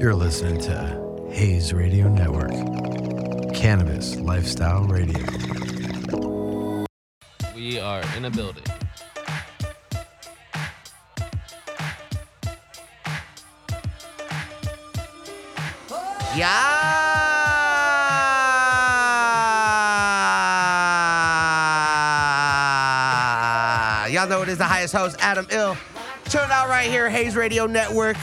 You're listening to Hayes Radio Network, Cannabis Lifestyle Radio. We are in a building. Yeah. Y'all know it is the highest host, Adam Ill. Chilling out right here, Hayes Radio Network.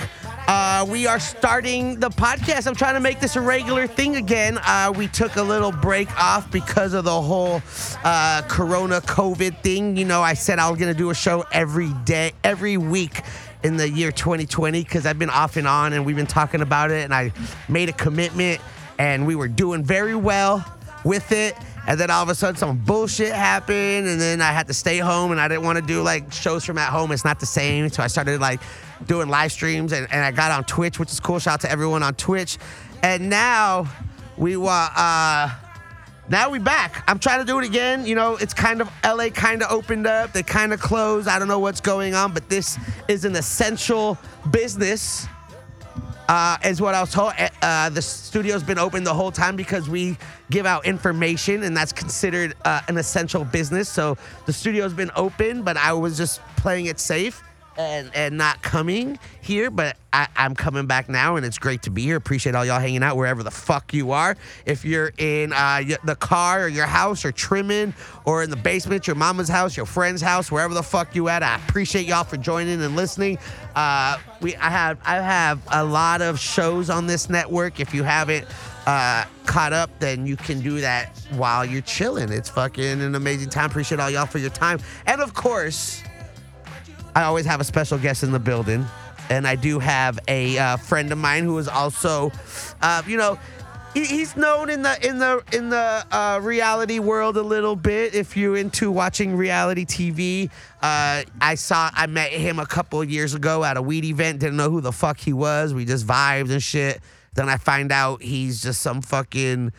Uh, we are starting the podcast. I'm trying to make this a regular thing again. Uh, we took a little break off because of the whole uh, Corona COVID thing. You know, I said I was going to do a show every day, every week in the year 2020 because I've been off and on and we've been talking about it. And I made a commitment and we were doing very well with it. And then all of a sudden, some bullshit happened, and then I had to stay home, and I didn't want to do like shows from at home. It's not the same, so I started like doing live streams, and, and I got on Twitch, which is cool. Shout out to everyone on Twitch. And now we were. uh now we back. I'm trying to do it again. You know, it's kind of LA kind of opened up. They kind of closed. I don't know what's going on, but this is an essential business. Uh, is what I was told. Uh, Uh, the studio's been open the whole time because we give out information, and that's considered uh, an essential business. So the studio's been open, but I was just playing it safe and and not coming here. But I, I'm coming back now, and it's great to be here. Appreciate all y'all hanging out wherever the fuck you are. If you're in uh, the car or your house or trimming or in the basement, your mama's house, your friend's house, wherever the fuck you at, I appreciate y'all for joining and listening. Uh, we I have I have a lot of shows on this network. If you haven't uh, caught up, then you can do that while you're chilling. It's fucking an amazing time. Appreciate all y'all for your time, and of course. I always have a special guest in the building, and I do have a uh, friend of mine who is also, uh, you know, he, he's known in the in the in the uh, reality world a little bit. If you're into watching reality TV, uh, I saw I met him a couple years ago at a weed event. Didn't know who the fuck he was. We just vibed and shit. Then I find out he's just some fucking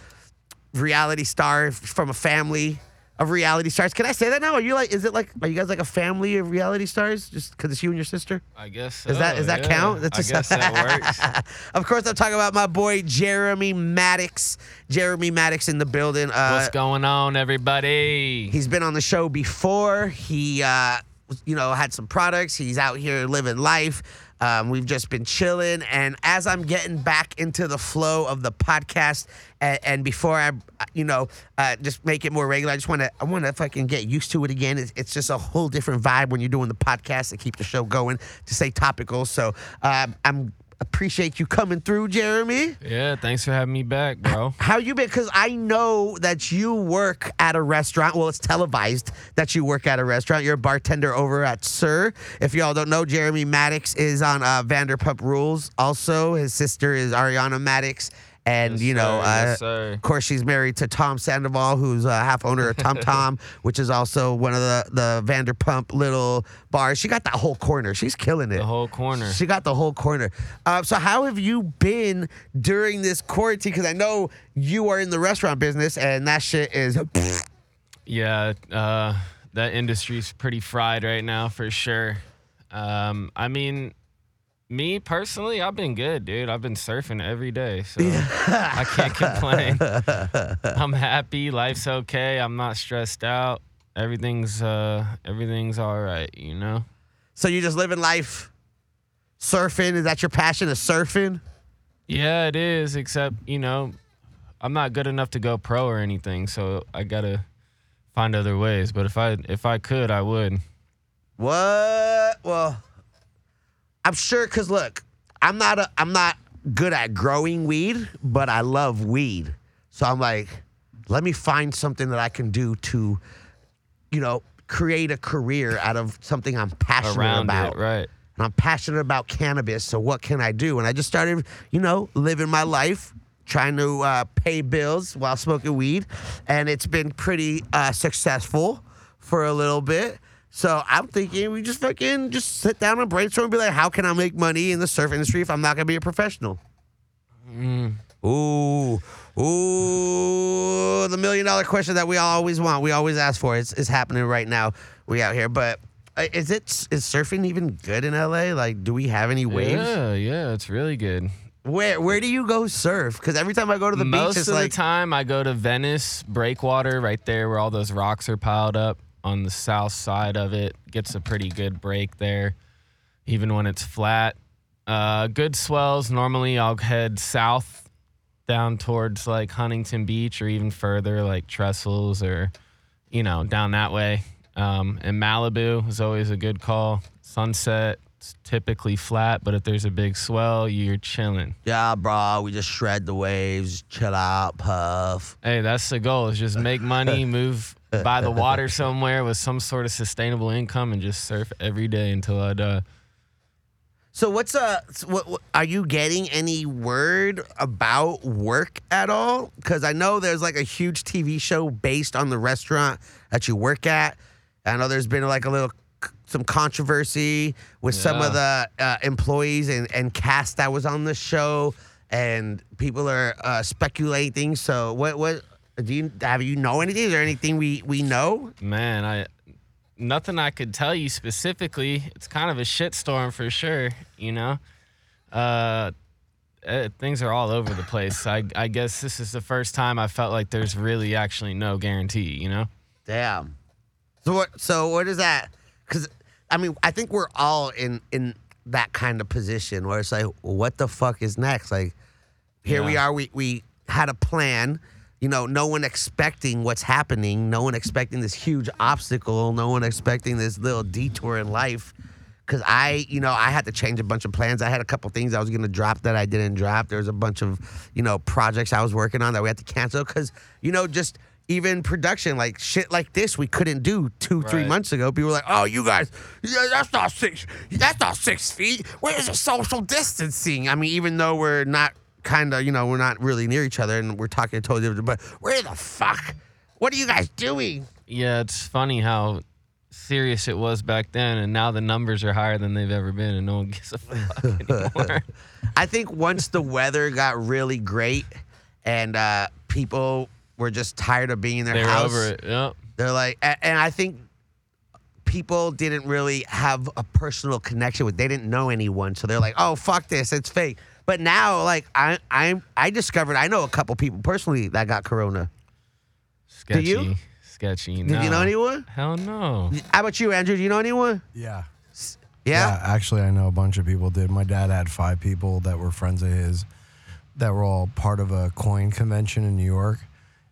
reality star from a family of reality stars. Can I say that now? Are you like? Is it like? Are you guys like a family of reality stars? Just because it's you and your sister? I guess. Is that so, is that yeah. count? That's I guess that works. of course, I'm talking about my boy Jeremy Madix. Jeremy Madix in the building. Uh, What's going on, everybody? He's been on the show before. He, uh, you know, had some products. He's out here living life. Um, we've just been chilling, and as I'm getting back into the flow of the podcast, and, and before I, you know, uh, just make it more regular, I just want to, I want to fucking get used to it again. It's, it's just a whole different vibe when you're doing the podcast to keep the show going, to stay topical. So um, I'm appreciate you coming through, Jeremy. Yeah, thanks for having me back, bro. How you been? Because I know that you work at a restaurant. Well, it's televised that you work at a restaurant. You're a bartender over at SUR. If y'all don't know, Jeremy Madix is on uh, Vanderpump Rules. Also, his sister is Ariana Madix. And, Yes, you know, sir. uh, Yes, of course, she's married to Tom Sandoval, who's a half owner of Tom Tom, which is also one of the, the Vanderpump little bars. She got that whole corner. She's killing it. The whole corner. She got the whole corner. Uh, so how have you been during this quarantine? Because I know you are in the restaurant business, and that shit is. Yeah, uh, that industry's pretty fried right now for sure. Um, I mean, me personally, I've been good, dude. I've been surfing every day, so I can't complain. I'm happy. Life's okay. I'm not stressed out. Everything's uh, everything's all right, you know. So you're just living life, surfing. Is that your passion? Is surfing? Yeah, it is. Except you know, I'm not good enough to go pro or anything, so I gotta find other ways. But if I if I could, I would. What? Well, I'm sure. Cause look, I'm not a, I'm not good at growing weed, but I love weed. So I'm like, let me find something that I can do to, you know, create a career out of something I'm passionate Around about. it, right? And I'm passionate about cannabis. So what can I do? And I just started, you know, living my life, trying to uh, pay bills while smoking weed, and it's been pretty uh, successful for a little bit. So I'm thinking we just fucking just sit down and brainstorm and be like, how can I make money in the surf industry if I'm not gonna be a professional? Ooh, ooh, the million dollar question that we always want, we always ask for, is, is happening right now. We out here, but uh, is it is surfing even good in LA? Like, do we have any waves? Yeah, yeah, it's really good. Where where do you go surf? Because every time I go to the Most beach, it's of like the time, I go to Venice Breakwater, right there where all those rocks are piled up on the south side of it. Gets a pretty good break there, even when it's flat. Uh, good swells. Normally, I'll head south down towards like Huntington Beach or even further, like Trestles or, you know, down that way. Um, and Malibu is always a good call. Sunset, it's typically flat, but if there's a big swell, you're chilling. yeah, bro, we just shred the waves, chill out, puff. Hey, that's the goal. Is just make money, move by the water somewhere with some sort of sustainable income, and just surf every day until I die. So what's uh what, what are you getting any word about work at all? Cuz I know there's like a huge TV show based on the restaurant that you work at. I know there's been like a little some controversy with some of the uh, employees and and cast that was on the show and people are uh, speculating. So what what do you have you know anything? Is there anything we we know? Man, I nothing I could tell you specifically. It's kind of a shitstorm for sure. You know, uh, eh, things are all over the place. I I guess this is the first time I felt like there's really actually no guarantee. You know. Damn. So what? So what is that? Because I mean, I think we're all in in that kind of position where it's like, what the fuck is next? Like, here we are. We we had a plan. You know, no one expecting what's happening. No one expecting this huge obstacle. No one expecting this little detour in life. Cause I, you know, I had to change a bunch of plans. I had a couple things I was gonna drop that I didn't drop. There was a bunch of, you know, projects I was working on that we had to cancel. Cause, you know, just even production, like shit like this, we couldn't do two, three months ago. People were like, "Oh, you guys, yeah, that's not six, that's not six feet. Where's the social distancing?" I mean, even though we're not kind of, you know, we're not really near each other and we're talking totally different, but where the fuck? What are you guys doing? Yeah, it's funny how serious it was back then, and now the numbers are higher than they've ever been, and no one gives a fuck anymore. I think once the weather got really great and uh, people were just tired of being in their they were house, over it. Yep. they're like, and I think people didn't really have a personal connection with. They didn't know anyone, so they're like, "Oh, fuck this, it's fake." But now, like, I I I discovered I know a couple people personally that got corona. Sketchy. you? Sketchy. Did you know anyone? Hell no. How about you, Andrew? Do you know anyone? Yeah. Yeah. Actually, I know a bunch of people did. My dad had five people that were friends of his that were all part of a coin convention in New York,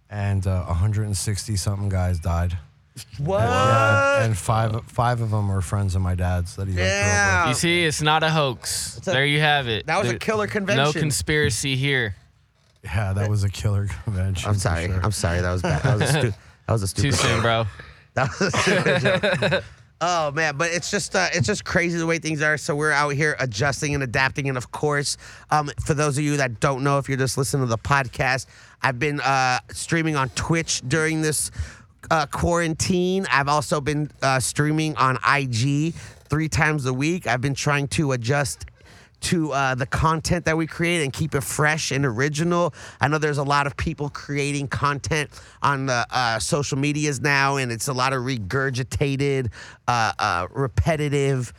and uh, 160 something guys died. What? Yeah, and five five of them are friends of my dad's that he like, grew up Yeah. You see, it's not a hoax. a- there you have it. That was a killer convention. No conspiracy here. Yeah, that was a killer convention. I'm sorry. sure. I'm sorry. That was bad. That was a, stu- that was a Too stupid. soon, bro. That was a stupid joke. Oh man, but it's just uh, it's just crazy the way things are. So we're out here adjusting and adapting, and of course, um, for those of you that don't know, if you're just listening to the podcast, I've been uh, streaming on Twitch during this uh, quarantine. I've also been uh, streaming on IG three times a week. I've been trying to adjust to uh, the content that we create and keep it fresh and original. I know there's a lot of people creating content on the uh, social medias now, and it's a lot of regurgitated, uh, uh, repetitive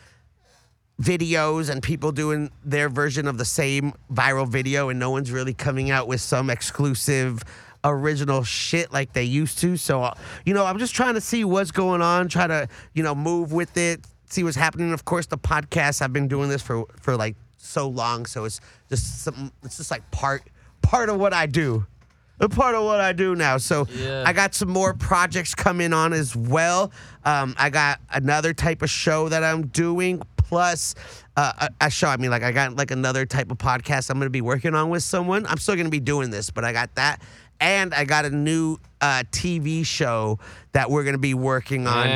videos and people doing their version of the same viral video, and no one's really coming out with some exclusive. Original shit like they used to. So, uh, you know, I'm just trying to see what's going on, try to, you know, move with it, see what's happening. Of course, the podcast, I've been doing this for, for like so long. So it's just something, it's just like part, part of what I do. A part of what I do now. So Yeah. I got some more projects coming on as well. Um, I got another type of show that I'm doing, plus uh, a, a show. I mean, like I got like another type of podcast I'm gonna be working on with someone. I'm still gonna be doing this, but I got that, and I got a new uh, TV show that we're gonna be working on.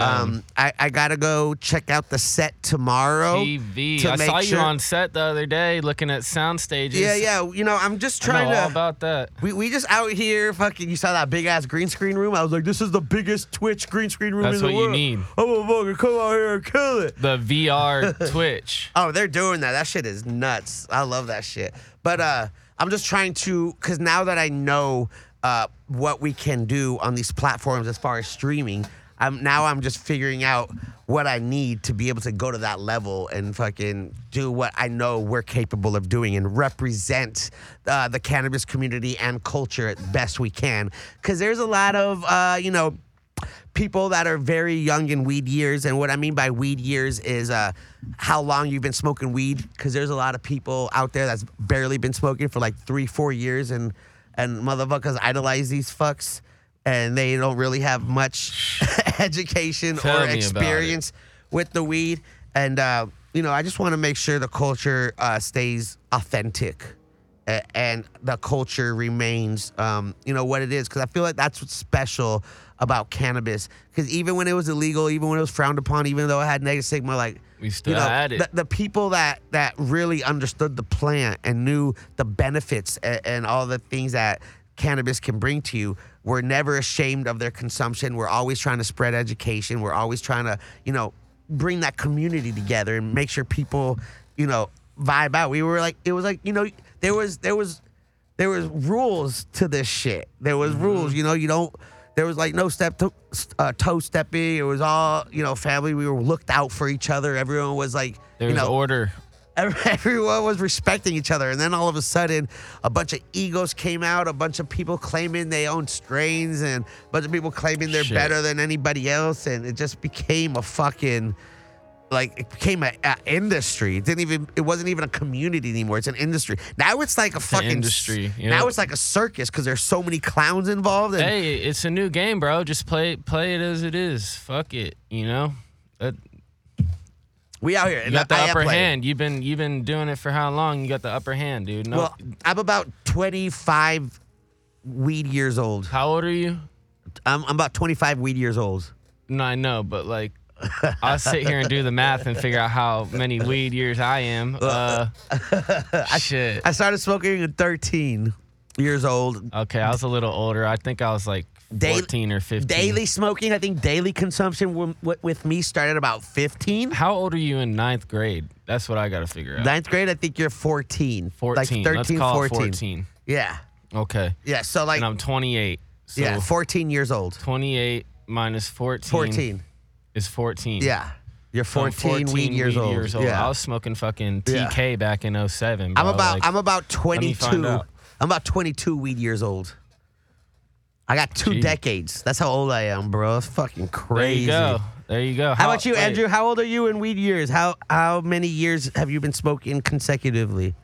Um, I, I gotta go check out the set tomorrow. TV. to I make saw you on set the other day looking at sound stages. Yeah, yeah. You know, I'm just trying I know trying all to. about that. We, we just out here fucking. You saw that big ass green screen room? I was like, this is the biggest Twitch green screen room That's in the what you world. need. I'm gonna fucking come out here and kill it. The VR Twitch. Oh, they're doing that. That shit is nuts. I love that shit. But uh, I'm just trying to, because now that I know uh, what we can do on these platforms as far as streaming, I'm now I'm just figuring out what I need to be able to go to that level and fucking do what I know we're capable of doing and represent uh, the cannabis community and culture best we can. Because there's a lot of, uh, you know, people that are very young in weed years. And what I mean by weed years is uh, how long you've been smoking weed. Because there's a lot of people out there that's barely been smoking for like three, four years, and and motherfuckers idolize these fucks, and they don't really have much education Tell or me about it. experience with the weed. And uh, you know, I just want to make sure the culture uh, stays authentic. And the culture remains, um, you know, what it is. Because I feel like that's what's special about cannabis. Because even when it was illegal, even when it was frowned upon, even though it had negative stigma, like We still you know, had it. The, the people that that really understood the plant and knew the benefits and, and all the things that cannabis can bring to you were never ashamed of their consumption. We're always trying to spread education. We're always trying to, you know, bring that community together and make sure people, you know, vibe out. We were like, it was like, you know, there was there was there was rules to this shit. There was Mm-hmm. rules, you know. You don't. There was like no step to, uh, toe stepping. It was all you know, family. We were looked out for each other. Everyone was like, There you was know, order. Everyone was respecting each other, and then all of a sudden, a bunch of egos came out. A bunch of people claiming they own strains, and a bunch of people claiming they're Shit. better than anybody else, and it just became a fucking like it became an industry. It didn't even. It wasn't even a community anymore. It's an industry. Now it's like a an fucking industry, you Now it's like a circus because there's so many clowns involved. And Hey, it's a new game, bro. Just play play it as it is. Fuck it, you know. That, we out here. you got the I upper hand. You've been you've been doing it for how long? You got the upper hand, dude. No, Well, I'm about 25 weed years old. how old are you? I'm, I'm about 25 weed years old. No, I know, but like, I'll sit here and do the math and figure out how many weed years I am. Uh, shit. I started smoking at 13 years old. Okay, I was a little older. I think I was like Daily- 14 or 15. Daily smoking, I think daily consumption wi- wi- with me started about 15. How old are you in ninth grade? That's what I got to figure out. Ninth grade, I think you're 14. 14. Like 13, Let's call 14. 14. Yeah. Okay. Yeah. So, like, and I'm 28. So yeah, 14 years old. 28 minus 14, 14. Is 14. Yeah. You're So I'm 14, weed years old. Yeah. I was smoking fucking Yeah. TK back in 07. I'm bro. about Like, I'm about me 22. out. I'm about 22 weed years old. I got two Jeez. decades. That's how old I am, bro. It's fucking there crazy. you go. There you go. How about you, wait, Andrew? How old are you in weed years? How how many years have you been smoking consecutively?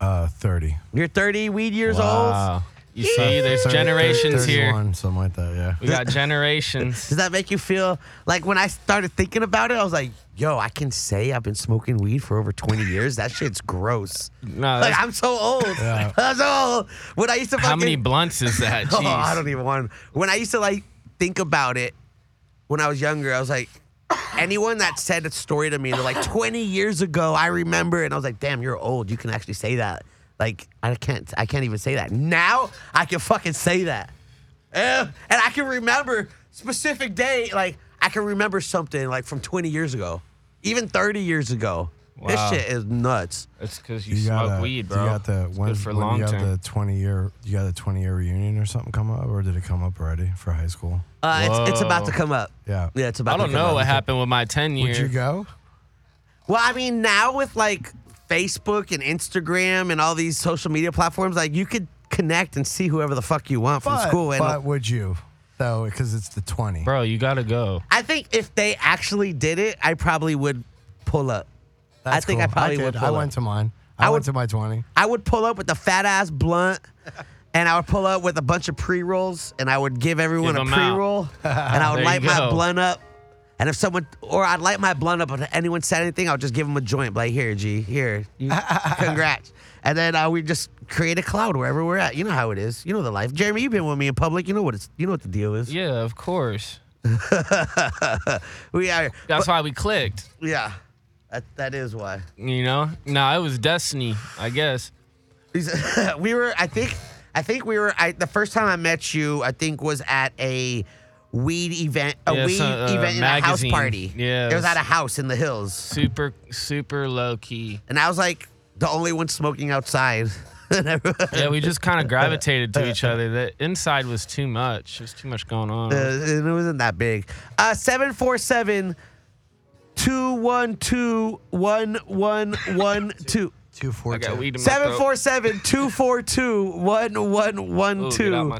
Uh, 30. You're 30 weed years old. Wow. You see, there's 30, generations here. 31, Something like that, yeah. We got generations. Does that make you feel like when I started thinking about it, I was like, yo, I can say I've been smoking weed for over 20 years. That shit's gross. No, Like that's- I'm so old. Yeah. I'm so old. When I used to how many blunts is that? Oh, I don't even want. When I used to like think about it when I was younger, I was like, anyone that said a story to me, they're like 20 years ago, I remember, and I was like, damn, you're old. You can actually say that. Like I can't, I can't even say that now. I can fucking say that, and I can remember specific day. Like I can remember something like from 20 years ago, even 30 years ago. This shit is nuts. It's because you, You smoke got a- weed, bro. You got the It's when, good for when long you got term. the 20 year you got a 20 year reunion or something come up or did it come up already for high school? Uh, it's, it's about to come up. Yeah. Yeah, it's about. I don't know up. what happened with my 10 Would you go? Well, I mean, now with like Facebook and Instagram and all these social media platforms, like you could connect and see whoever the fuck you want from But, school. And but would you? Though, because it's the 20. Bro, you got to go. I think if they actually did it, I probably would pull up. That's I think I probably did. would I went up. to mine. I, I went would- to my 20. I would pull up with a fat ass blunt. And I would pull up with a bunch of pre rolls, and I would give everyone Give a 'em out. pre roll, and I would light you my blunt up. And if someone, or I'd light my blunt up, if anyone said anything, I would just give them a joint. Like, here, G, here, you, congrats. And then uh, we just create a cloud wherever we're at. You know how it is. You know the life. Jeremy, you've been with me in public. You know what it's. You know what the deal is. Yeah, of course. We are. That's why we clicked. Yeah, that, that is why. You know? No, it was destiny, I guess. We were i think i think we were I, the first time i met you i think was at a weed event, a yeah, weed event in magazine. a house party. Yeah, it was at a house in the hills. Super, super low key. And I was like the only one smoking outside. yeah, we just kind of gravitated to each other. The inside was too much. There's too much going on. Uh, it wasn't that big. Uh, seven four seven. Two one two one one one two. Two four two. Seven four seven two four two one one one two.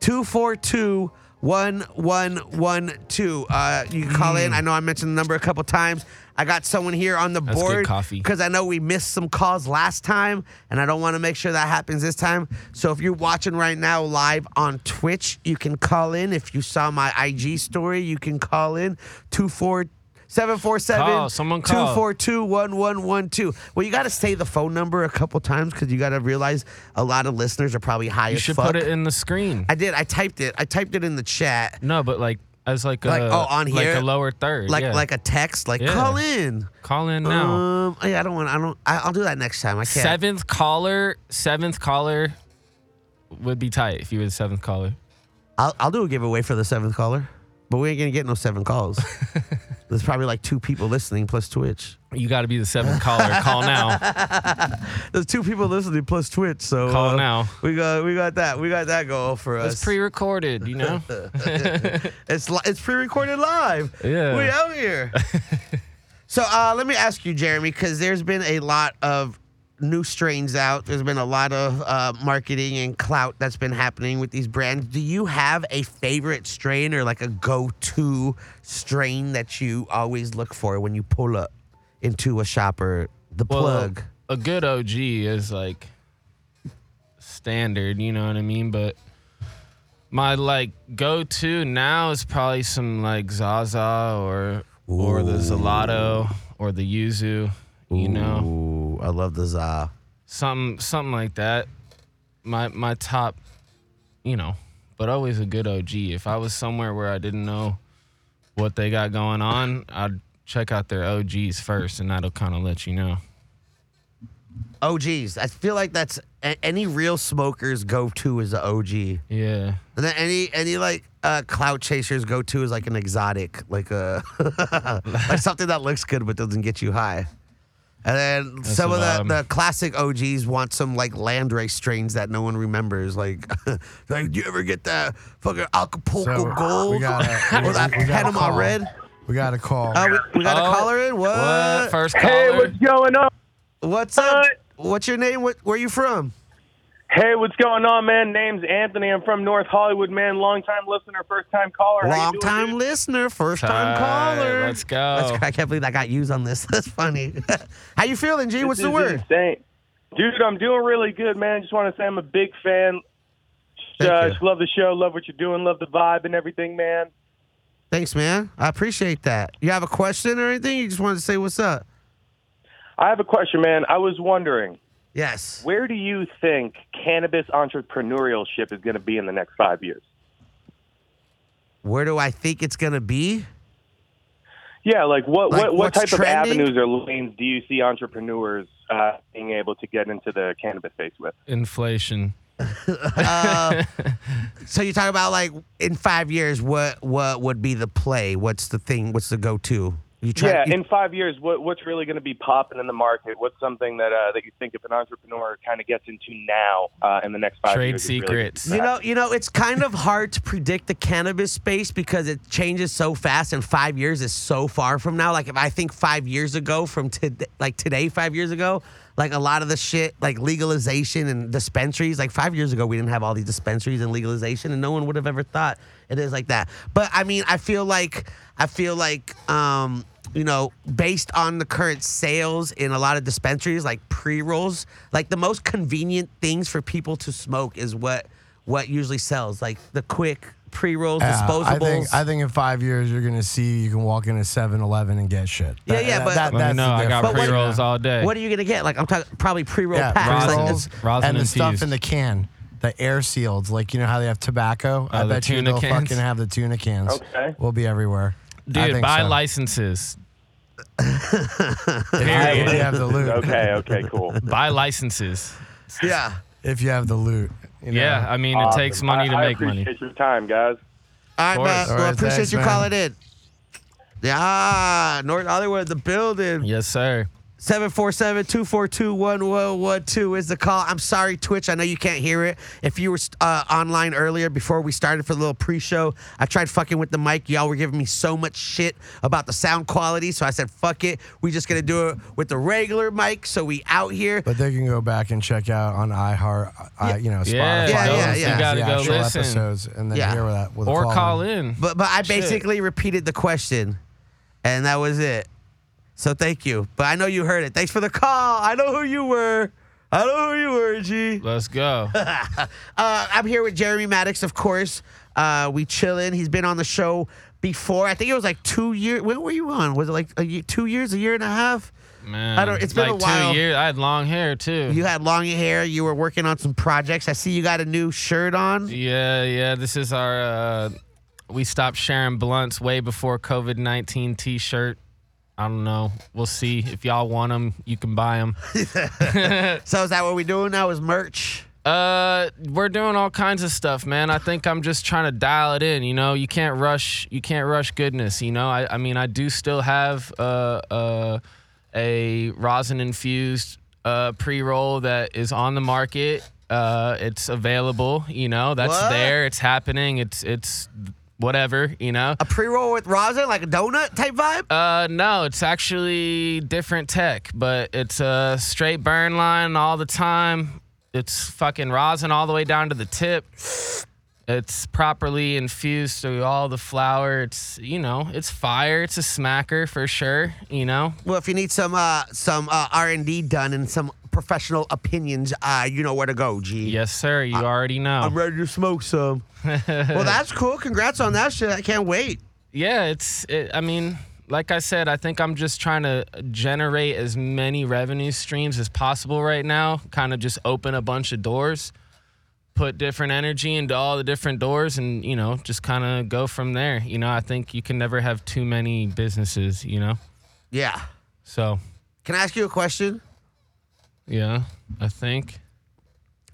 Two four two. One one one two. Uh, you can call in. Mm. I know I mentioned the number a couple times. I got someone here on the That's board because I know we missed some calls last time, and I don't want to make sure that happens this time. So if you're watching right now live on Twitch, you can call in. If you saw my IG story, you can call in two four 747 Call, someone call. 242 1112. Well, you got to say the phone number a couple times because you got to realize a lot of listeners are probably high You as should fuck. put it in the screen. I did. I typed it. I typed it in the chat. No, but like as like a Like, oh, on here like a lower third. Like yeah. like a text, like Yeah. call in. call in now. Um, yeah, I don't want. I don't. I, I'll do that next time. I can't. seventh caller, seventh caller would be tight if you were the seventh caller. I'll, I'll do a giveaway for the seventh caller, but we ain't gonna get no seven calls. There's probably like two people listening plus Twitch. You got to be the seventh caller. Call now. There's two people listening plus Twitch, so Call uh, now. We got we got that. We got that goal for us. It's pre-recorded, you know. It's li- it's pre-recorded live. Yeah. we out here. so uh, let me ask you, Jeremy, because there's been a lot of new strains out. There's been a lot of uh, marketing and clout that's been happening with these brands. Do you have a favorite strain or like a go-to strain that you always look for when you pull up into a shop or the Well, plug? A good OG is like standard, you know what I mean? But my like go-to now is probably some like Zaza or or the Zelato or the Yuzu, you know. Ooh, I love the za. something something like that. My my top, you know, but always a good OG. If I was somewhere where I didn't know what they got going on, I'd check out their OGs first, and that'll kind of let you know. Geez. I feel like that's a- any real smokers go to is the OG. Yeah, And then any any like uh clout chasers go to is like an exotic, like a like something that looks good but doesn't get you high. And then That's some of the, vibe. the classic OGs want some like landrace strains that no one remembers. Like, like do you ever get that fucking Acapulco So, Gold we gotta- or that Panama. Red? We got a call. Uh, we, we got a Oh, caller in. What? what first Hey, what's going on? What's up? What? What's your name? What, where you from? Hey, what's going on, man? Name's Anthony. I'm from North Hollywood, man. Long time listener, first time caller. How you Long doing, time dude? listener, first time Tight. caller. Let's go. That's, I can't believe I got used on this. That's funny. How you feeling, G? This What's the is word? Insane. Dude, I'm doing really good, man. Just want to say I'm a big fan. Thank uh, you. just love the show, love what you're doing, love the vibe and everything, man. Thanks, man. I appreciate that. You have a question or anything? You just wanted to say what's up? I have a question, man. I was wondering, Yes. where do you think cannabis entrepreneurship is going to be in the next five years? Where do I think it's gonna be? Yeah, like what Like, what, what what's type trending? of avenues or lanes do you see entrepreneurs uh, being able to get into the cannabis space with? Inflation. Uh, so you talk about like in five years, what what would be the play? What's the thing? What's the go to? You try. yeah, you- in five years, what, what's really going to be popping in the market? What's something that uh, that you think if an entrepreneur kind of gets into now uh, in the next five Trade years? is really secrets. You know, you know, it's kind of hard to predict the cannabis space because it changes so fast, and five years is so far from now. Like if I think five years ago from today, like today, five years ago, like a lot of the shit, like legalization and dispensaries. Like five years ago, we didn't have all these dispensaries and legalization, and no one would have ever thought it is like that. But I mean, I feel like I feel like um, you know, based on the current sales in a lot of dispensaries, like pre rolls, like the most convenient things for people to smoke is what what usually sells, like the quick pre rolls, Yeah, disposables. I think I think in five years you're gonna see you can walk into 7-Eleven and get shit. Yeah, That- yeah, that- but- that- Let me that's know. the I got But pre rolls all day. what are you gonna get? Like I'm talking probably pre roll yeah, packs. Like, rosin. it's- Rosin and the stuff infused. in the can, the air sealed, like you know how they have tobacco. Oh, I Oh, the bet you tuna they'll cans? fucking have the tuna cans. Okay. will be everywhere. I Dude, buy so. licenses. If you, Period. if you have the loot. Okay, okay, cool. buy licenses. yeah. If you have the loot. you know. Yeah, I mean, it takes money to I, make I money. appreciate your time, guys. All right, course. man. All well, right, appreciate thanks, you man. calling in. Yeah, North Hollywood, the building. Yes, sir. 747-242-1112 is the call. I'm sorry, Twitch. I know you can't hear it. If you were uh, online earlier before we started for the little pre-show, I tried fucking with the mic. Y'all were giving me so much shit about the sound quality, so I said, fuck it. We just gonna do it with the regular mic, so we out here. But they can go back and check out on iHeart, I, you know, Spotify. Yeah, Yeah, yeah, yeah. You gotta go actual listen. episodes and then Yeah. hear that with a or call, call in. in. But but I Shit. basically repeated the question, and that was it. So thank you. But I know you heard it. Thanks for the call. I know who you were. I know who you were, G. Let's go. Uh, I'm here with Jeremy Madix, of course. Uh, we chilling. He's been on the show before. I think it was like two years. When were you on? Was it like a year, two years, a year and a half? Man, I don't- it's been like a while. two years. I had long hair too. You had long hair. You were working on some projects. I see you got a new shirt on. Yeah, yeah. This is our. Uh, we stopped sharing blunts way before COVID nineteen T-shirt. I don't know. We'll see if y'all want them. You can buy them. So is that what we're doing now? Is merch? Uh, we're doing all kinds of stuff, man. I think I'm just trying to dial it in. You know, you can't rush. You can't rush goodness. You know, I, I mean, I do still have uh, uh, a rosin infused uh, pre roll that is on the market. Uh, it's available. You know, that's What? there. It's happening. It's it's whatever. You know. A pre-roll with rosin, like a donut type vibe? Uh, no, it's actually different tech, but it's a straight burn line all the time. It's fucking rosin all the way down to the tip. It's properly infused through all the flour. It's you know, it's fire. It's a smacker for sure. You know. Well, if you need some uh, some uh, R and D done and some professional opinions, uh, you know where to go, G. Yes, sir. You already know. I'm ready to smoke some. well, that's cool. Congrats on that shit. I can't wait. yeah, it's. It, I mean, like I said, I think I'm just trying to generate as many revenue streams as possible right now. Kind of just open a bunch of doors, put different energy into all the different doors, and you know, just kind of go from there. You know, I think you can never have too many businesses. You know, Yeah. so Can I ask you a question? Yeah, I think.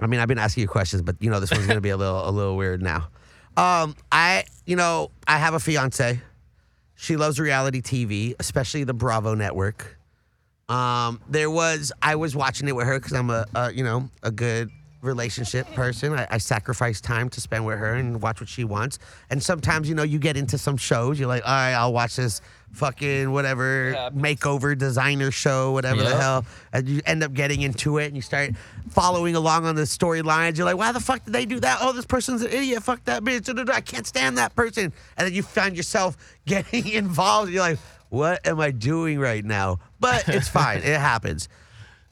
I mean, I've been asking you questions, but you know this one's gonna be a little a little weird now. Um, I you know I have a fiance. She loves reality TV, especially the Bravo network. Um, there was I was watching it with her because I'm a, a you know a good relationship person. I, I sacrifice time to spend with her and watch what she wants. And sometimes you know you get into some shows. You're like, all right, I'll watch this fucking whatever makeover designer show, whatever the hell. And you end up getting into it and you start following along on the storylines. You're like, why the fuck did they do that? Oh, this person's an idiot. Fuck that bitch. I can't stand that person. And then you find yourself getting involved. You're like, what am I doing right now? But it's fine. it happens.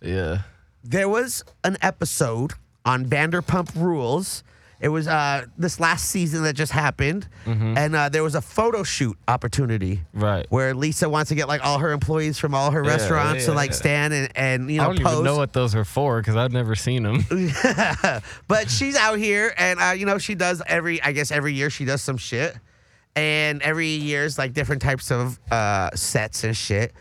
Yeah. There was an episode on Vanderpump Rules. It was uh, this last season that just happened, and uh, there was a photo shoot opportunity Right. where Lisa wants to get like all her employees from all her restaurants to yeah, like yeah. stand and, and you know I don't pose. even know what those are for because I've never seen them. but she's out here, and uh, you know she does every. I guess every year she does some shit, and every year's like different types of uh, sets and shit.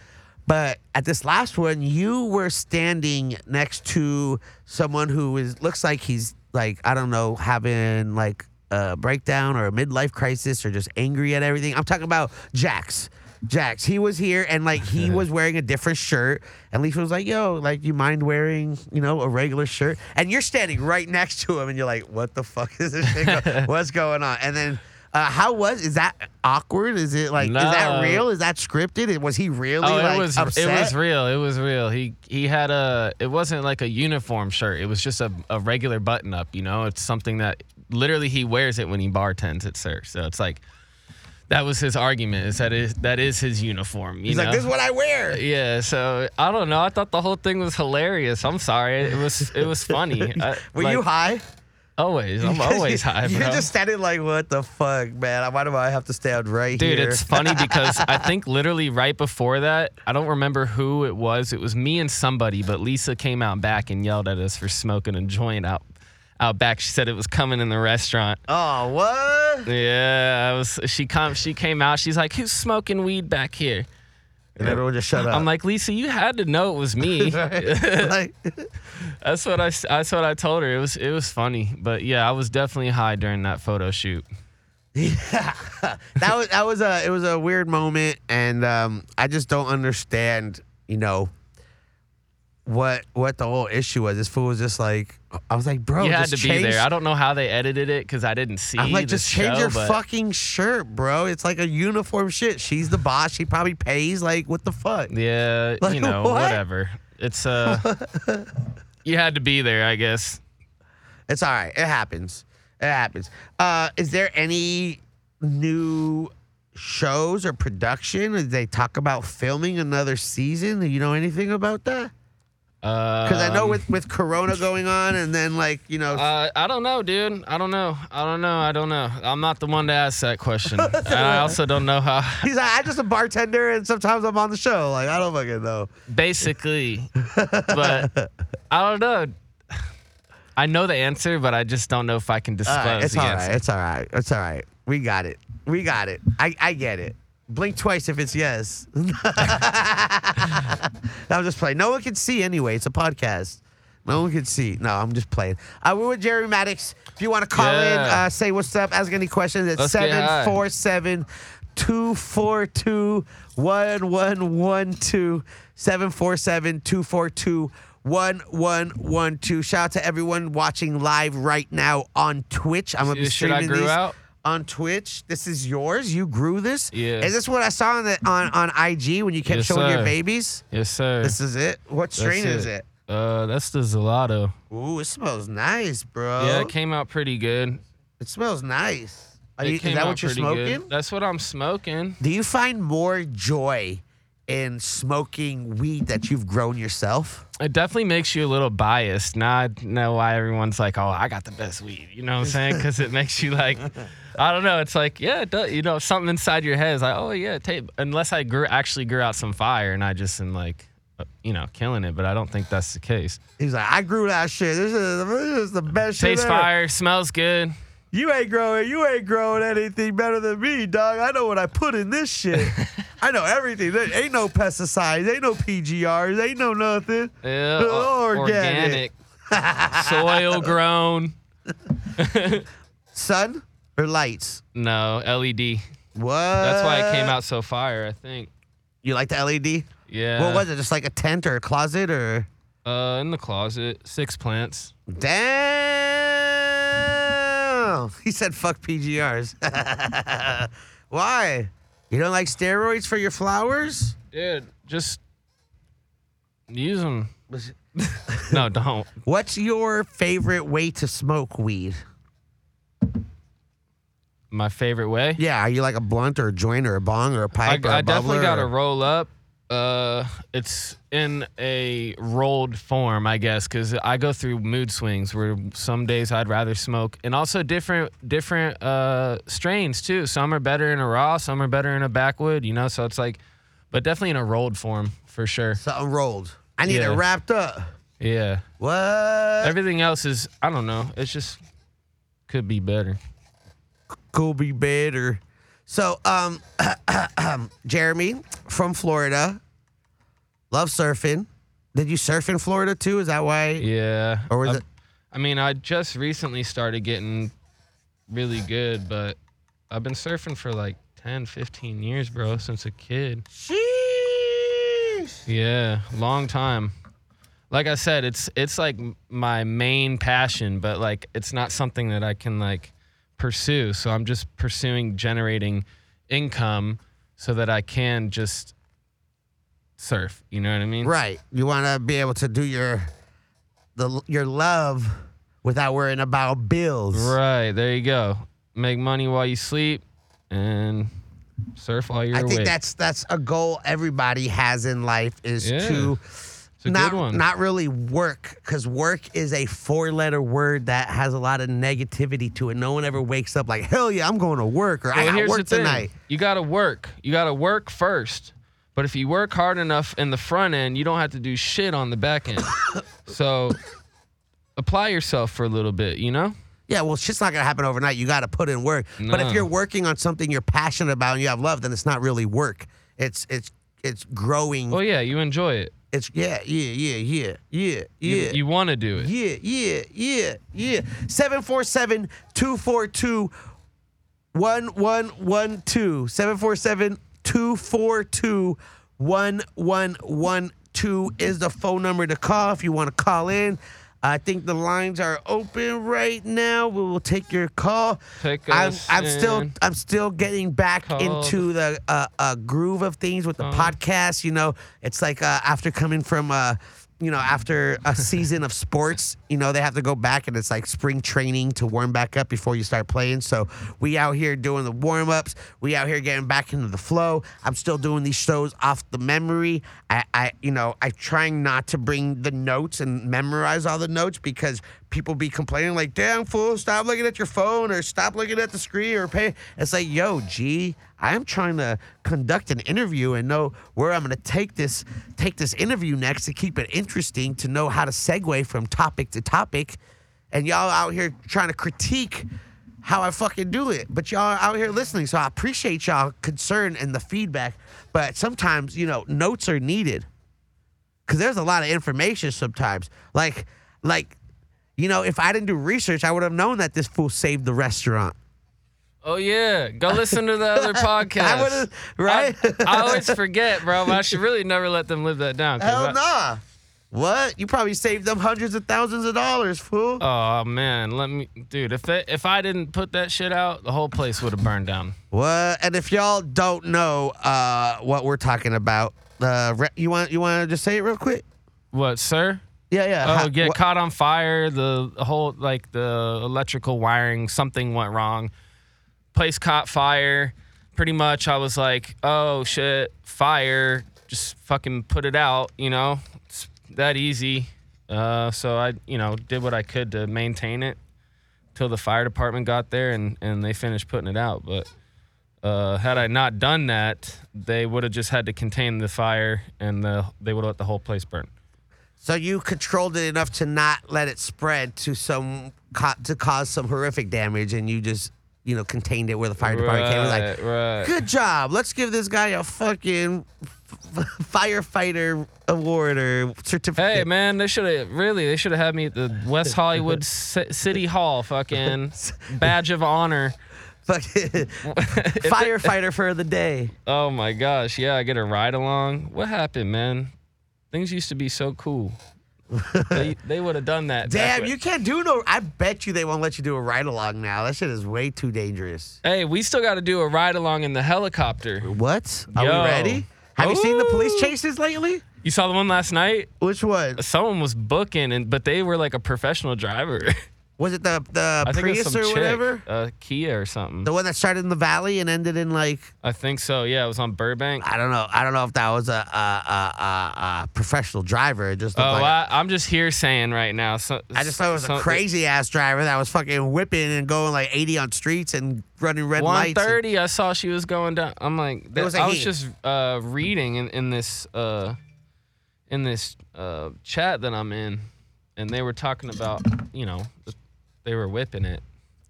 But at this last one, you were standing next to someone who is looks like he's like I don't know having like a breakdown or a midlife crisis or just angry at everything. I'm talking about Jax. Jax, he was here and like he was wearing a different shirt, and Lisa was like, "Yo, like, you mind wearing, you know, a regular shirt?" And you're standing right next to him, and you're like, "What the fuck is this? Shit go- What's going on?" And then, uh, how was? Is that awkward? Is it like? Is that real? Is that scripted? Was he really Oh, like it was upset? it was real. It was real. He he had a it wasn't like a uniform shirt. It was just a, a regular button up, you know? It's something that literally he wears it when he bartends at SUR. So it's like that was his argument, is that is that is his uniform. You He's know? like, "This is what I wear." yeah, so I don't know. I thought the whole thing was hilarious. I'm sorry. It was it was funny. I, Were like, you high? Always. I'm always high, bro. You're just standing like, "What the fuck, man? Why do I have to stand right here? Dude, here?" it's funny because I think literally right before that, I don't remember who it was. It was me and somebody, but Lisa came out back and yelled at us for smoking a joint out out back. She said it was coming in the restaurant. oh, what? Yeah, I was she come she came out. She's like, "Who's smoking weed back here?" And everyone just shut up. I'm like, "Lisa, you had to know it was me." like, that's what I that's what I told her. It was it was funny, but yeah, I was definitely high during that photo shoot. Yeah, that was that was a it was a weird moment, and um, I just don't understand. You know, what what the whole issue was. This fool was just like, I was like, bro, you had to be there. I don't know how they edited it because I didn't see. It. I'm like, just change show, your but fucking shirt, bro. It's like a uniform shit. She's the boss. She probably pays. Like, what the fuck? Yeah, Like, you know, what? whatever. It's uh, you had to be there, I guess. It's all right. It happens. It happens. Uh, is there any new shows or production? Did they talk about filming another season? Do you know anything about that? Because Because I know with with Corona going on, and then like you know, Uh, I don't know, dude. I don't know. I don't know. I don't know. I'm not the one to ask that question. and I also don't know how. he's like, I'm just a bartender, and sometimes I'm on the show. Like I don't fucking know. Basically, but I don't know. I know the answer, but I just don't know if I can disclose All right, it's all right. It's all right. It's all right. We got it. We got it. I, I get it. Blink twice if it's yes. I'm just playing. No one can see anyway. It's a podcast. No one can see. No, I'm just playing. Uh, we're with Jerry Madix. If you want to call in, Yeah. uh, say what's up, ask any questions at Let's get high. 747 242 1112. 747 242 1112. Shout out to everyone watching live right now on Twitch. I'm going to be the shit I streaming grew these out? On Twitch. This is yours. You grew this? Yeah. Is this what I saw on, the, on, on IG when you kept Yes, showing your babies? Yes, sir. This is it? What That's strain is it? Uh, that's the Zelato. Ooh, it smells nice, bro. Yeah, it came out pretty good. It smells nice. Are you, is that what you're smoking? Good. That's what I'm smoking. Do you find more joy in smoking weed that you've grown yourself? It definitely makes you a little biased. Now I know why everyone's like, "Oh, I got the best weed." You know what I'm saying? Because it makes you like, I don't know. It's like, yeah, it does, you know, something inside your head is like, "Oh yeah." Take, unless I grew actually grew out some fire and I just am like, uh, you know, killing it. But I don't think that's the case. He's like, I grew that shit. This is, this is the best shit. Tastes ever. fire, smells good. You ain't growing. You ain't growing anything better than me, dog. I know what I put in this shit. I know everything. There ain't no pesticides. Ain't no PGRs. Ain't no nothing. Yeah, Oh, organic. organic, soil grown. Sun or lights? No LED. What? That's why it came out so fire. I think. You like the LED? Yeah. What was it? Just like a tent or a closet or? Uh, in the closet, six plants. Damn. He said fuck PGRs. Why? You don't like steroids for your flowers? Dude, just use them. no, don't. What's your favorite way to smoke weed? My favorite way. Yeah, are you like a blunt or a joint or a bong or a pipe or a I definitely bubbler got or- roll up. Uh, it's in a rolled form, I guess, because I go through mood swings where some days I'd rather smoke, and also different different uh strains too. Some are better in a raw, some are better in a backwood. You know, so it's like, but definitely in a rolled form for sure. something rolled. I need Yeah. it wrapped up. Yeah. What? Everything else is I don't know. It's just could be better. Could be better. So, um, Jeremy from Florida, love surfing. Did you surf in Florida too? Is that why? Yeah. Or was I, it- I mean, I just recently started getting really good, but I've been surfing for like 10, 15 years, bro, since a kid. Sheesh. Yeah, long time. Like I said, it's it's like my main passion, but like it's not something that I can like pursue. So I'm just pursuing generating income so that I can just surf. You know what I mean? Right. You want to be able to do your the your love without worrying about bills. Right. There you go. Make money while you sleep and surf while you're I think awake. that's that's a goal everybody has in life is Yeah. to not not really work because work is a four letter word that has a lot of negativity to it. No one ever wakes up like hell yeah I'm going to work or I Well, got here's work tonight. You got to work. You got to work first. But if you work hard enough in the front end, you don't have to do shit on the back end. so apply yourself for a little bit, you know? Yeah, well, shit's not gonna happen overnight. You got to put in work. But if you're working on something you're passionate about and you have love, then it's not really work. It's it's it's growing. Oh yeah, you enjoy it. It's yeah, yeah, yeah, yeah, yeah, You, yeah. you want to do it. Yeah, yeah, yeah, yeah. 747 242 1112. 747 242 1112. is the phone number to call if you want to call in. I think the lines are open right now. We will take your call. Take I'm, us I'm still. I'm still getting back into the uh, uh, groove of things with the podcast. You know, it's like uh, after coming from uh, you know after a season of sports, you know they have to go back and it's like spring training to warm back up before you start playing. So we out here doing the warm ups. We out here getting back into the flow. I'm still doing these shows off the memory. I, I you know I trying not to bring the notes and memorize all the notes because people be complaining like, "Damn fool, stop looking at your phone or stop looking at the screen or pay." It's like, yo, G, I am trying to conduct an interview and know where I'm gonna take this take this interview next to keep it interesting, to know how to segue from topic to topic, and y'all out here trying to critique how I fucking do it. But y'all out here listening, so I appreciate y'all concern and the feedback. But sometimes, you know, notes are needed because there's a lot of information sometimes. Like, like, you know, if I didn't do research, I would have known that this fool saved the restaurant. Oh yeah, go listen to the other podcast. I right? I, I always forget, bro. But I should really never let them live that down. Hell I- nah. What? You probably saved them hundreds of thousands of dollars, fool. Oh man, let me, dude. If they, if I didn't put that shit out, the whole place would have burned down. What? And if y'all don't know uh, what we're talking about, uh, you want you want to just say it real quick? What, sir? Yeah, yeah. Oh, get what- caught on fire. The whole like the electrical wiring, something went wrong. Place caught fire. Pretty much, I was like, "Oh shit, fire! Just fucking put it out." You know, it's that easy. Uh, so I, you know, did what I could to maintain it till the fire department got there and and they finished putting it out. But uh, had I not done that, they would have just had to contain the fire and the, they would have let the whole place burn. So you controlled it enough to not let it spread to some to cause some horrific damage, and you just you know contained it where the fire department came. It Like, right. good job. Let's give this guy a fucking f- firefighter award or certificate. Hey man, they should have really. They should have had me at the West Hollywood C- City Hall, fucking badge of honor. Fucking firefighter for the day. Oh my gosh, yeah, I get a ride along. What happened, man? Things used to be so cool. they they would have done that. back Damn, when- you can't do no. I bet you they won't let you do a ride along now. That shit is way too dangerous. Hey, we still got to do a ride along in the helicopter. What? Are Yo. we ready? Have you seen the police Ooh. chases lately? You saw the one last night? Which one? Someone was booking, and but they were like a professional driver. Was it the the I think it was Prius some or chick, whatever? uh, Kia or something. The one that started in the valley and ended in like I think so. Yeah, it was on Burbank. I don't know. I don't know if that was a a, a, a, a professional driver. It just Oh, looked like I, I'm just here saying right now. So, I just thought it was a crazy ass driver that was fucking whipping and going like 80 on streets and running red lights. and- 130 i saw she was going down i'm like that, was a i was he. just uh reading in, in this uh in this uh chat that i'm in and they were talking about you know they were whipping it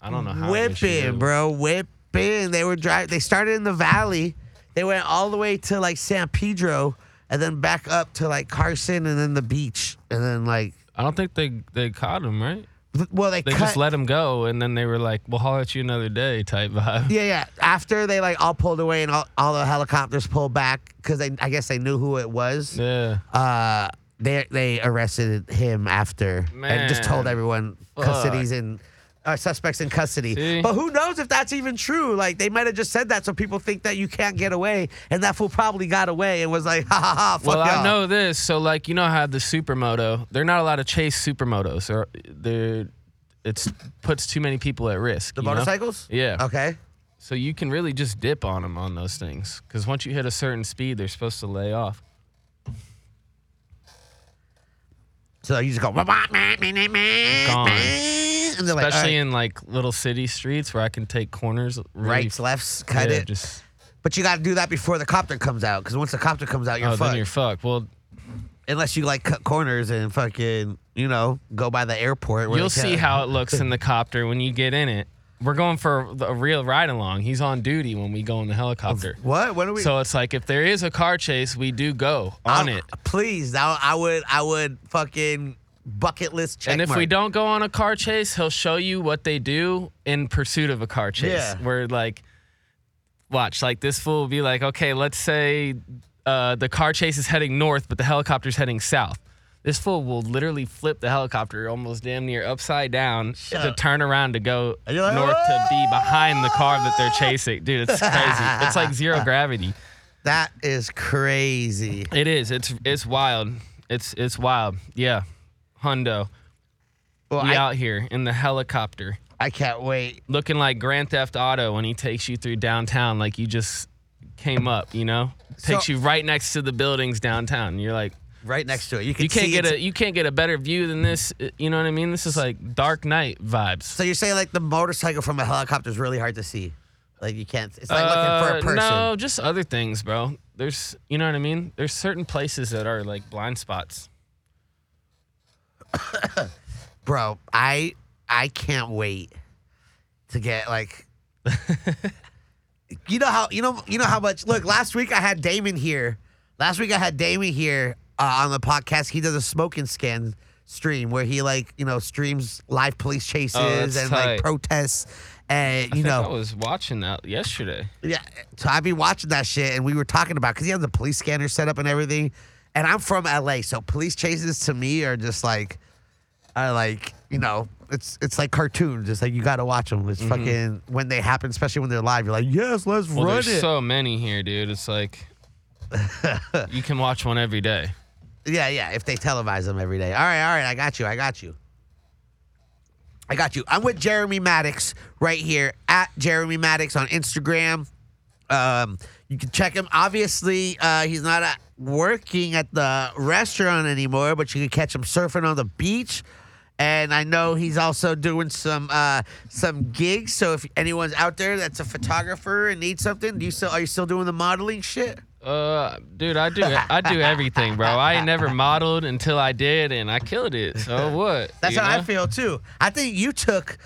i don't know how whipping, bro, whipping. They were driving. They started in the valley. They went all the way to like San Pedro, and then back up to like Carson, and then the beach, and then like, i don't think they they caught him right well, they, they cut. just let him go and then they were like we'll holler at you another day type vibe yeah, yeah. After they like all pulled away and all, all the helicopters pulled back because they, I guess they knew who it was. yeah Uh, they they arrested him after and just told everyone custody's in. Uh, suspects in custody, See? but who knows if that's even true? Like they might have just said that so people think that you can't get away, and that fool probably got away and was like, ha ha ha, fuck well, y'all. I know this. So, like, you know how the supermoto, they're not allowed to chase supermotos, or they're it's puts too many people at risk. the you know? motorcycles. Yeah. Okay. So you can really just dip on them on those things, because once you hit a certain speed, they're supposed to lay off. So you just go, Gone. they're like, Especially right, in like little city streets where I can take corners. Really, rights, lefts, cut yeah, it. Just But you got to do that before the copter comes out, because once the copter comes out, you're oh, fucked. then you're fucked. Well, Unless you like cut corners and fucking, you know, go by the airport. where you'll see how it looks in the copter when you get in it. We're going for a real ride along. He's on duty when we go in the helicopter. What? What are we? So it's like if there is a car chase, we do go on I- it. Please, I, I would, I would fucking bucket list check. and if we don't go on a car chase, he'll show you what they do in pursuit of a car chase. Yeah. Where like, watch, like this fool will be like, okay, let's say uh, the car chase is heading north, but the helicopter's heading south. This fool will literally flip the helicopter almost damn near upside down to up. turn around to go like, north to be behind the car that they're chasing. Dude, it's crazy. it's like zero gravity. That is crazy. It is. It's it's wild. It's it's wild. Yeah. Hundo. Well, We I, out here in the helicopter. I can't wait. Looking like Grand Theft Auto when he takes you through downtown like you just came up, you know? Takes So- you right next to the buildings downtown. You're like Right next to it. You can you can't see get a you can't get a better view than this. uh, You know what I mean? This is like Dark Knight vibes. So you're saying like the motorcycle from a helicopter is really hard to see? Like you can't. It's like looking for a Uh, person. No, just other things, bro. There's, you know what I mean? There's certain places that are like blind spots. bro i i can't wait to get like you know how you know you know how much look last week i had damon here last week i had damon here uh, on the podcast he does a smoking scan stream where he like you know streams live police chases Oh, and like protests and you know I was watching that yesterday. yeah so I've been watching that shit and we were talking about because he has the police scanner set up and everything and i'm from la so police chases to me are just like are like you know it's it's like cartoons it's like you gotta watch them it's fucking when they happen especially when they're live you're like yes let's Well, run there's it so many here, dude. It's like you can watch one every day. Yeah yeah if they televise them every day. All right all right i got you i got you. I got you. I'm with jeremy madix right here at jeremy madix on instagram. Um you can check him. Obviously uh he's not uh, working at the restaurant anymore but you can catch him surfing on the beach. And I know he's also doing some uh, some gigs. So if anyone's out there that's a photographer and needs something, do you still are you still doing the modeling shit? Uh, dude, I do I do everything, bro. I ain't never modeled until I did, and I killed it. So what? That's you how I feel too. I think you took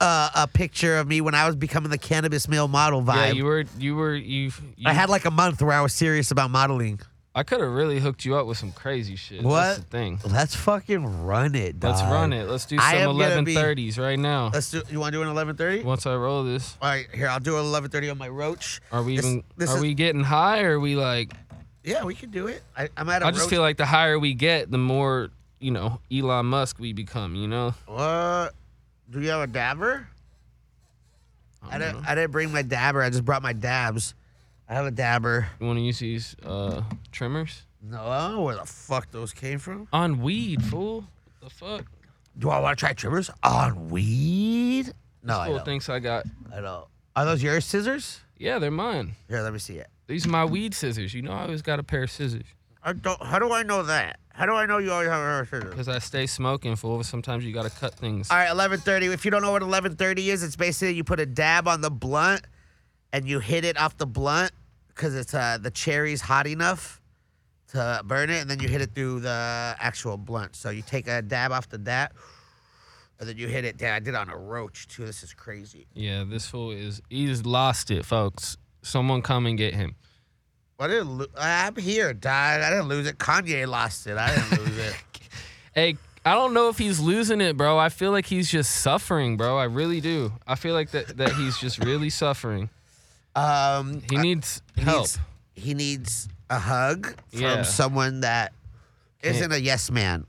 uh, a picture of me when I was becoming the cannabis male model vibe. Yeah, you were you were you. you I had like a month where I was serious about modeling. I could have really hooked you up with some crazy shit. What? That's the thing. Let's fucking run it, dog. Let's run it. Let's do some am eleven thirties right now. Let's do. You want to do an eleven thirty? Once I roll this, All right, here I'll do an eleven thirty on my roach. are we This- even? this are is- we getting high? Or are we like? Yeah, we can do it. I, I'm at a I just roach. feel like the higher we get, the more you know Elon Musk we become. You know. What? Do you have a dabber? I didn't. I didn't bring my dabber. I just brought my dabs. I have a dabber. You want to use these uh, trimmers No, I don't know where the fuck those came from. on weed, fool? What the fuck? Do I want to try trimmers on weed? No, I Fool don't. thinks I got. I don't. Are those your scissors? Yeah, they're mine. Here, let me see it. These are my weed scissors. You know, I always got a pair of scissors I don't. How do I know that? How do I know you always have a pair of scissors? because I stay smoking. Fool. Sometimes you gotta cut things. All right, eleven thirty. If you don't know what eleven thirty is, it's basically you put a dab on the blunt and you hit it off the blunt because it's uh, the cherry's hot enough to burn it, and then you hit it through the actual blunt. So you take a dab off the dab, and then you hit it. Damn, I did it on a roach too. This is crazy. Yeah, this fool is. He's lost it, folks. Someone come and get him. I didn't. Lo- I'm here, Dad. I didn't lose it. Kanye lost it. I didn't lose it. Hey, I don't know if he's losing it, bro. I feel like he's just suffering, bro. I really do. I feel like that that he's just really suffering. Um, He needs he help. needs, he needs a hug from Yeah. someone that isn't a yes man.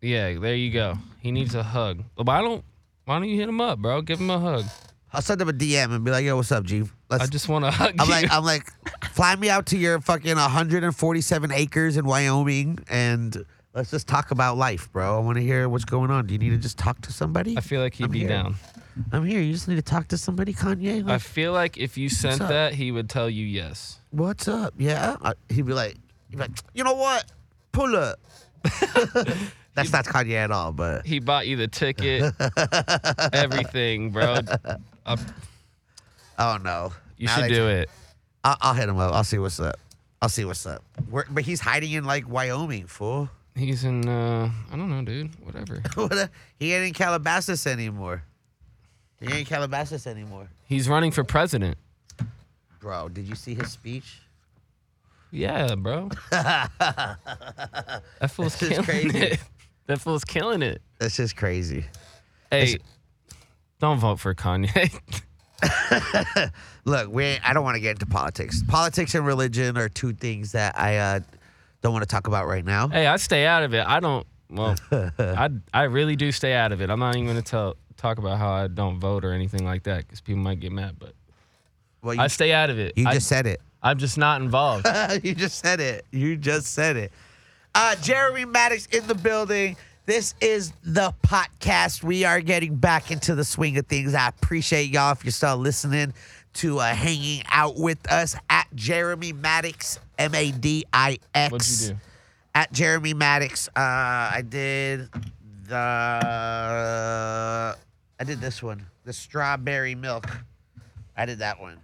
Yeah, there you go. He needs a hug. But why don't why don't you hit him up, bro? Give him a hug. I'll send him a DM and be like, "Yo, what's up, G? Let's." I just want to hug I'm you. like, I'm like, fly me out to your fucking 147 acres in Wyoming and let's just talk about life, bro. I want to hear what's going on. Do you need to just talk to somebody? I feel like he'd I'm be here. down. I'm here. You just need to talk to somebody, Kanye. I Like, feel like if you sent up? that, he would tell you yes. what's up? Yeah. Uh, he'd be like, he'd be like, you know what? Pull up. That's not Kanye at all, but He bought you the ticket, everything, bro. I- oh no. you should do it. I'll, I'll hit him up. I'll see what's up. I'll see what's up. Where, but he's hiding in like Wyoming, fool. He's in. uh I don't know, dude. Whatever. What a- he ain't in Calabasas anymore. He ain't in Calabasas anymore. He's running for president. Bro, did you see his speech? Yeah, bro. that fool's This is killing crazy. it. That fool's killing it. That's just crazy. Hey, don't vote for Kanye. Look, we I don't want to get into politics. Politics and religion are two things that I uh, don't want to talk about right now. Hey, I stay out of it. I don't. Well, I I really do stay out of it. I'm not even gonna tell talk about how I don't vote or anything like that because people might get mad. But Well, you, I stay out of it. you I, just said it. I'm just not involved. you just said it. You just said it. Uh, Jeremy Madix in the building. This is the podcast. We are getting back into the swing of things. I appreciate y'all if you're still listening to uh, hanging out with us at Jeremy Madix, M A D I X. What'd you do? At Jeremy Madix. Uh, I did the. I did this one, the strawberry milk. I did that one.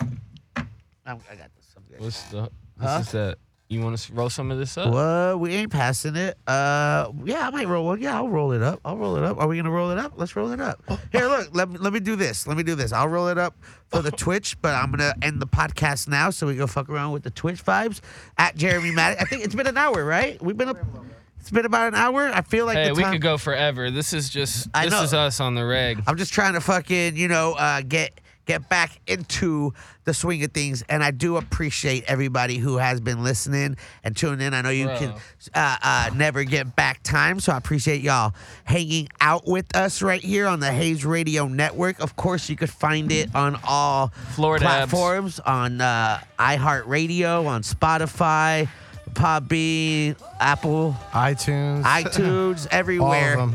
I'm, I got this. I'm good. What's the? Huh? This is that. You want to roll some of this up? What? We ain't passing it. Uh, yeah, I might roll one. Yeah, I'll roll it up. I'll roll it up. Are we gonna roll it up? Let's roll it up. Here, look. Let me let me do this. Let me do this. I'll roll it up for the Twitch, but I'm gonna end the podcast now, so we go fuck around with the Twitch vibes at Jeremy Madix. I think it's been an hour, right? We've been up. It's been about an hour. I feel like Hey, the we time. could go forever. This is just. I This know. is us on the reg. I'm just trying to fucking, you know, uh, get get back into the swing of things. And I do appreciate everybody who has been listening and tuning in. I know you Bro. can uh, uh, never get back time, so I appreciate y'all hanging out with us right here on the Hayes Radio Network. Of course, you could find it on all Florida abs. platforms on uh, iHeartRadio, on Spotify, Podbean, Apple iTunes, iTunes, everywhere.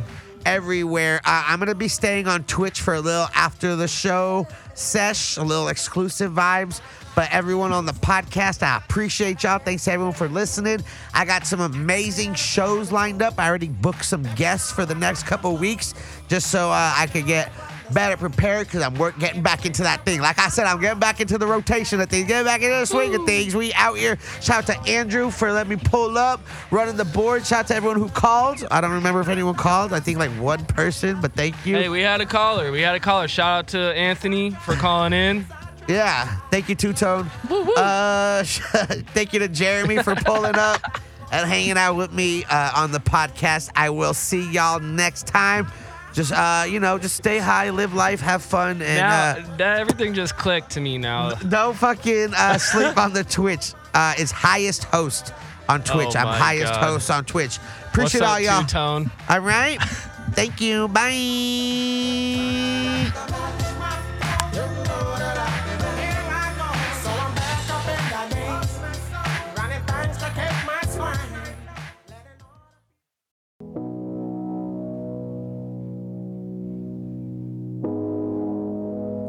Everywhere. Uh, I'm to be staying on Twitch for a little after the show sesh, a little exclusive vibes. But everyone on the podcast, I appreciate y'all. Thanks to everyone for listening. I got some amazing shows lined up. I already booked some guests for the next couple weeks just so uh, I could get better prepared because I'm work getting back into that thing. Like I said, I'm getting back into the rotation of things, getting back into the swing of things. We out here. Shout out to Andrew for letting me pull up, running the board. Shout out to everyone who called. I don't remember if anyone called. I think like one person, but thank you. Hey, we had a caller. We had a caller. Shout out to Anthony for calling in. Yeah, thank you, Two Tone. Uh, thank you to Jeremy for pulling up and hanging out with me uh, on the podcast. I will see y'all next time. Just uh, you know, just stay high, live life, have fun, and now uh, that everything just clicked to me now. don't fucking uh, sleep on the Twitch. Uh, it's highest host on Twitch. Oh I'm highest God. host on Twitch. What's Appreciate all up, y'all. Two Tone? All right. Thank you. Bye.